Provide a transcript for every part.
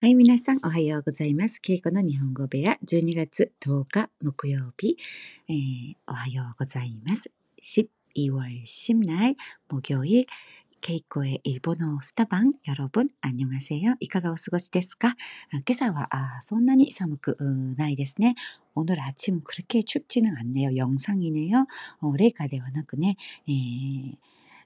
はい、皆さんおはようございます。ケイコの日本語部屋12月10日木曜日、えー、おはようございます。12월10날 목요일 케이코의 일본어 스타방 여러분 안녕하세요. いかがお過ごしですか? 아, 今朝はそんなに寒くないですね。오늘 아침 그렇게 춥지는 않네요. 영상이네요. 어, 레가ではなくね、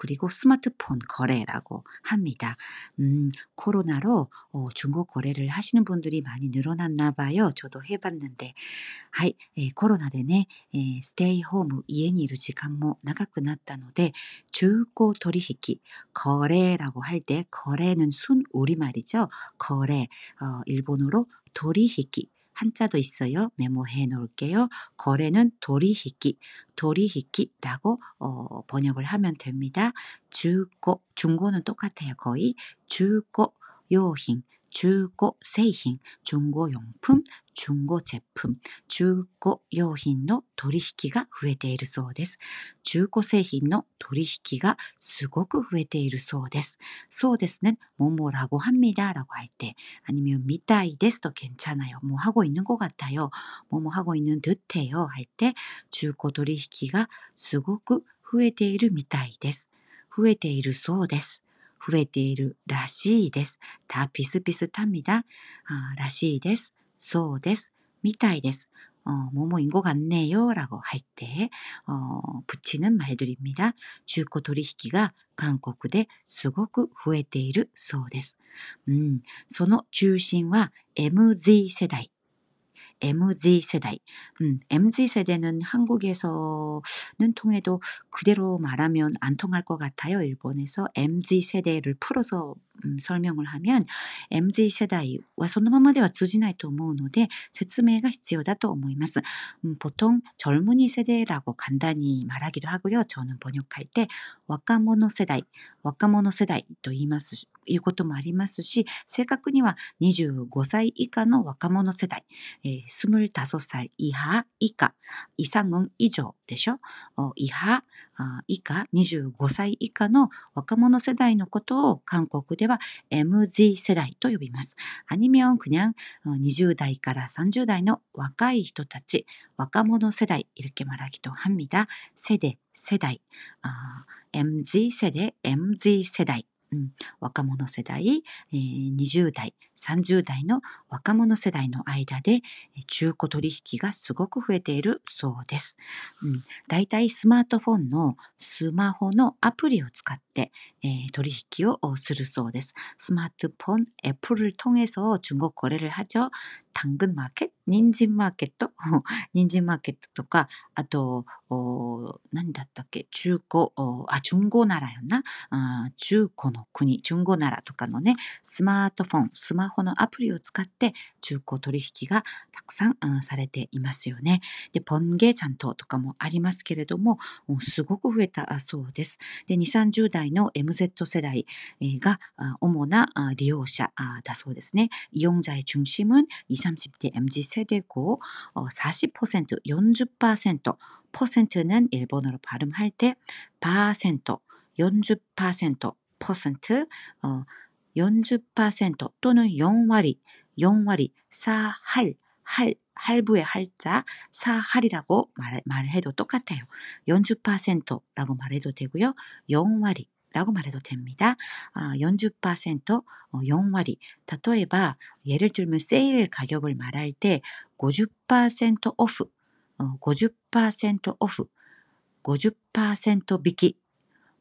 그리고 스마트폰 거래라고 합니다. 음, 코로나로 어, 중고 거래를 하시는 분들이 많이 늘어났나 봐요. 저도 해봤는데, 하이, 에, 코로나 でね, 에, 스테이 홈 이엔이루 시간모 長くなったので 중고取引 거래라고 할 때 거래는 순 우리말이죠. 거래, 어, 일본어로 도리히기 한자도 있어요. 메모해 놓을게요. 거래는 도리히기, 도리히기라고 어, 번역을 하면 됩니다. 중고, 중고는 똑같아요. 거의 중고 요행, 중고製品, 중고 용품, 중고 제품, 중고 요인の 取引が 増えているそうです. 중고 製品の 取引が すごく 増えているそうです. そうです는 뭐뭐라고 합니다라고 할 때, 아니면 みたいです도 괜찮아요. 뭐 하고 있는 것 같아요. 뭐뭐 하고 있는 듯해요 할 때, 중고 取引が すごく 増えているみたいです.増えているそうです. 増えているらしいです。다 비슷비슷합니다. 아, らしいです. そうです. みたいです. 어, 뭐뭐인 것 같네요. 라고 할 때, 어, 붙이는 말들입니다. 중고 도리히기가 한국에 すごく増えているそうです. 음, その中心は MZ 세대, MZ 세대. 음, MZ 세대는 한국에서는 통해도 그대로 말하면 안 통할 것 같아요. 일본에서 MZ 세대를 풀어서 음, 설명을 하면 MZ 세대와 そのままでは通じないと思うので説明が必要だと思います. 음, 보통 젊은이 세대라고 간단히 말하기도 하고요. 저는 번역할 때 와카모노 세대, 와카모노 세대 と言いますいうこともありますし、正確には25歳以下の若者世代、えー、25歳以下、以下、이상은以上でしょ以下、 以下、25歳以下の若者世代のことを韓国では MZ 世代と呼びます。アニメを그냥20代から30代の若い人たち、若者世代이렇게말하기도합니 다。 世代、世代、MZ 世代、MZ 世代。若者世代、20代、30代の若者世代の間で中古取引がすごく増えているそうです。うん、だいたいスマートフォンのスマホのアプリを使って、えー、取引をするそうです。スマートフォン애플을통해서중고거래를하죠 당근マーケット、人参マーケット、人参マーケットとか、あと、何だったっけ、中古、あ、中古ならよな、あ中古の国、中古ならとかのね、スマートフォン、スマホのアプリを使って中古取引がたくさん、されていますよね。で、ポンゲーちゃんととかもありますけれども、すごく増えたそうです。で、2、30代の MZ 世代が主な利用者だそうですね。이용자의중심은 30대 MZ 세대고 40% 40% 퍼센트는 일본어로 발음할 때 파센토 40% 퍼센트 어, 40% 또는 0와리 0와리 사할 할 할부의 할자 사할이라고 말, 말해도 똑같아요. 40%라고 말해도 되고요. 0와리 라고 말해도 됩니다. 아, 연주% 어, 영화리. 例えば 예를 들면 세일 가격을 말할 때 50% 오프, 어, 50% 오프, 50% 비키,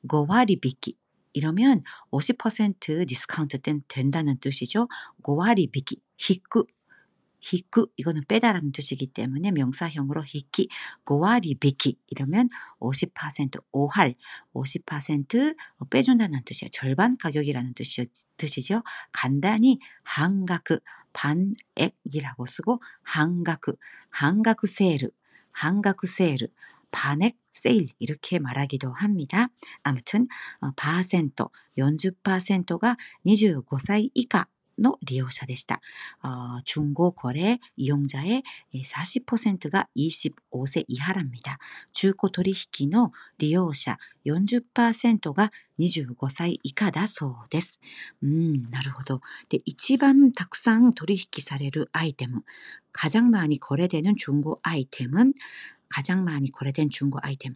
5와리 비키. 이러면 50% 디스카운트 된 된다는 뜻이죠. 5와리 비키, 히크 히크 이거는 빼다라는 뜻이기 때문에 명사형으로 히키 고와리 비키 이러면 50% 오할 50% 빼준다는 뜻이에요. 절반 가격이라는 뜻이, 뜻이죠. 간단히 한가크 반액이라고 쓰고 한가크 한가크 세일 한가크 세일 반액 세일 이렇게 말하기도 합니다. 아무튼 퍼센트 40%가 25살 이하 の利用者でした。중고거래이용자의40%が25歳以下랍니다中古取引の利用者40%が25歳以下だそうです。うん、なるほど。で、一番たくさん取引されるアイテム。가장많이거래되는중고아이템은가장많이거래된중고アイテム。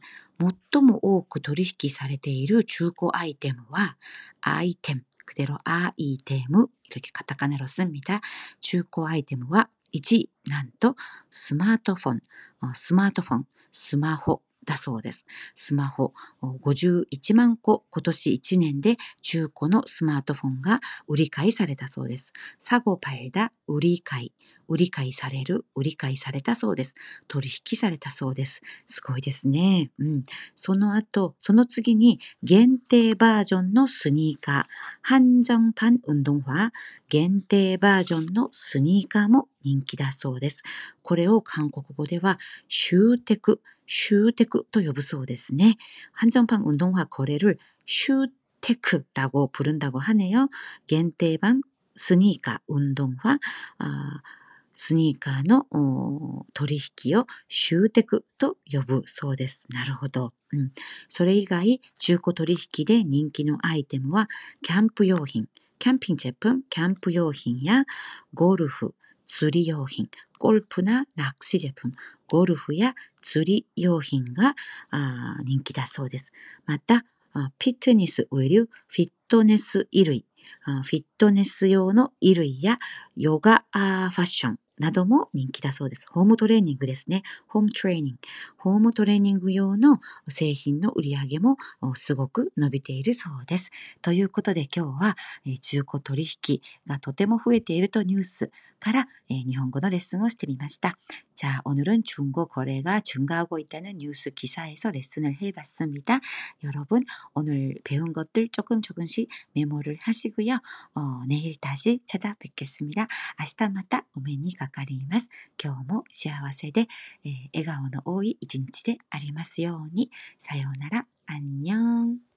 最も多く取引されている中古アイテムは、アイテム。그대로아이템 이렇게카타카나로씁니다中古アイテムは1、なんとスマートフォン、スマートフォン、スマホ だそうです。スマホ51万個今年1年で中古のスマートフォンが売り買いされたそうです。サゴパエダ売り買い。売り買いされる、売り買いされたそうです。取引されたそうです。すごいですね。うん。その後、その次に限定バージョンのスニーカー、한정판運動화限定バージョンのスニーカーも人気だそうです。これを韓国語では、シューテク、 슈테크呼ぶそうですね.한정판 운동화 거래를 슈테크라고 부른다고 하네 요. 겐테ー스니카 운동화ニーカーの取引をシューテクと呼ぶそうです。なるほど。うん。それ以外、中古取引で人気のアイテムは、キャンプ用品、キャンピングチェップ、キャンプ用品や、ゴルフ、釣り用品、ゴルフな낚시제품ゴルフや釣り用品が人気だそうです。また、フィットネスウェル、フィットネス衣類、フィットネス用の衣類やヨガファッション、 なども人気だそうです。ホームトレーニングですね。ホームトレーニング。ホームトレーニング用の製品の売り上げもすごく伸びているそうです。ということで今日は中古取引がとても増えているとニュースから日本語のレッスンをしてみました。자 오늘은 중고 거래가 증가하고 있다는 뉴스 기사에서 레슨을 해봤습니다. 여러분 오늘 배운 것들 조금 조금씩 메모를 하시고요. 어, 내일 다시 찾아뵙겠습니다. 아시다 마다 오메니 가 かかります。今日も幸せで、えー、笑顔の多い一日でありますように。さようなら、アンニョン。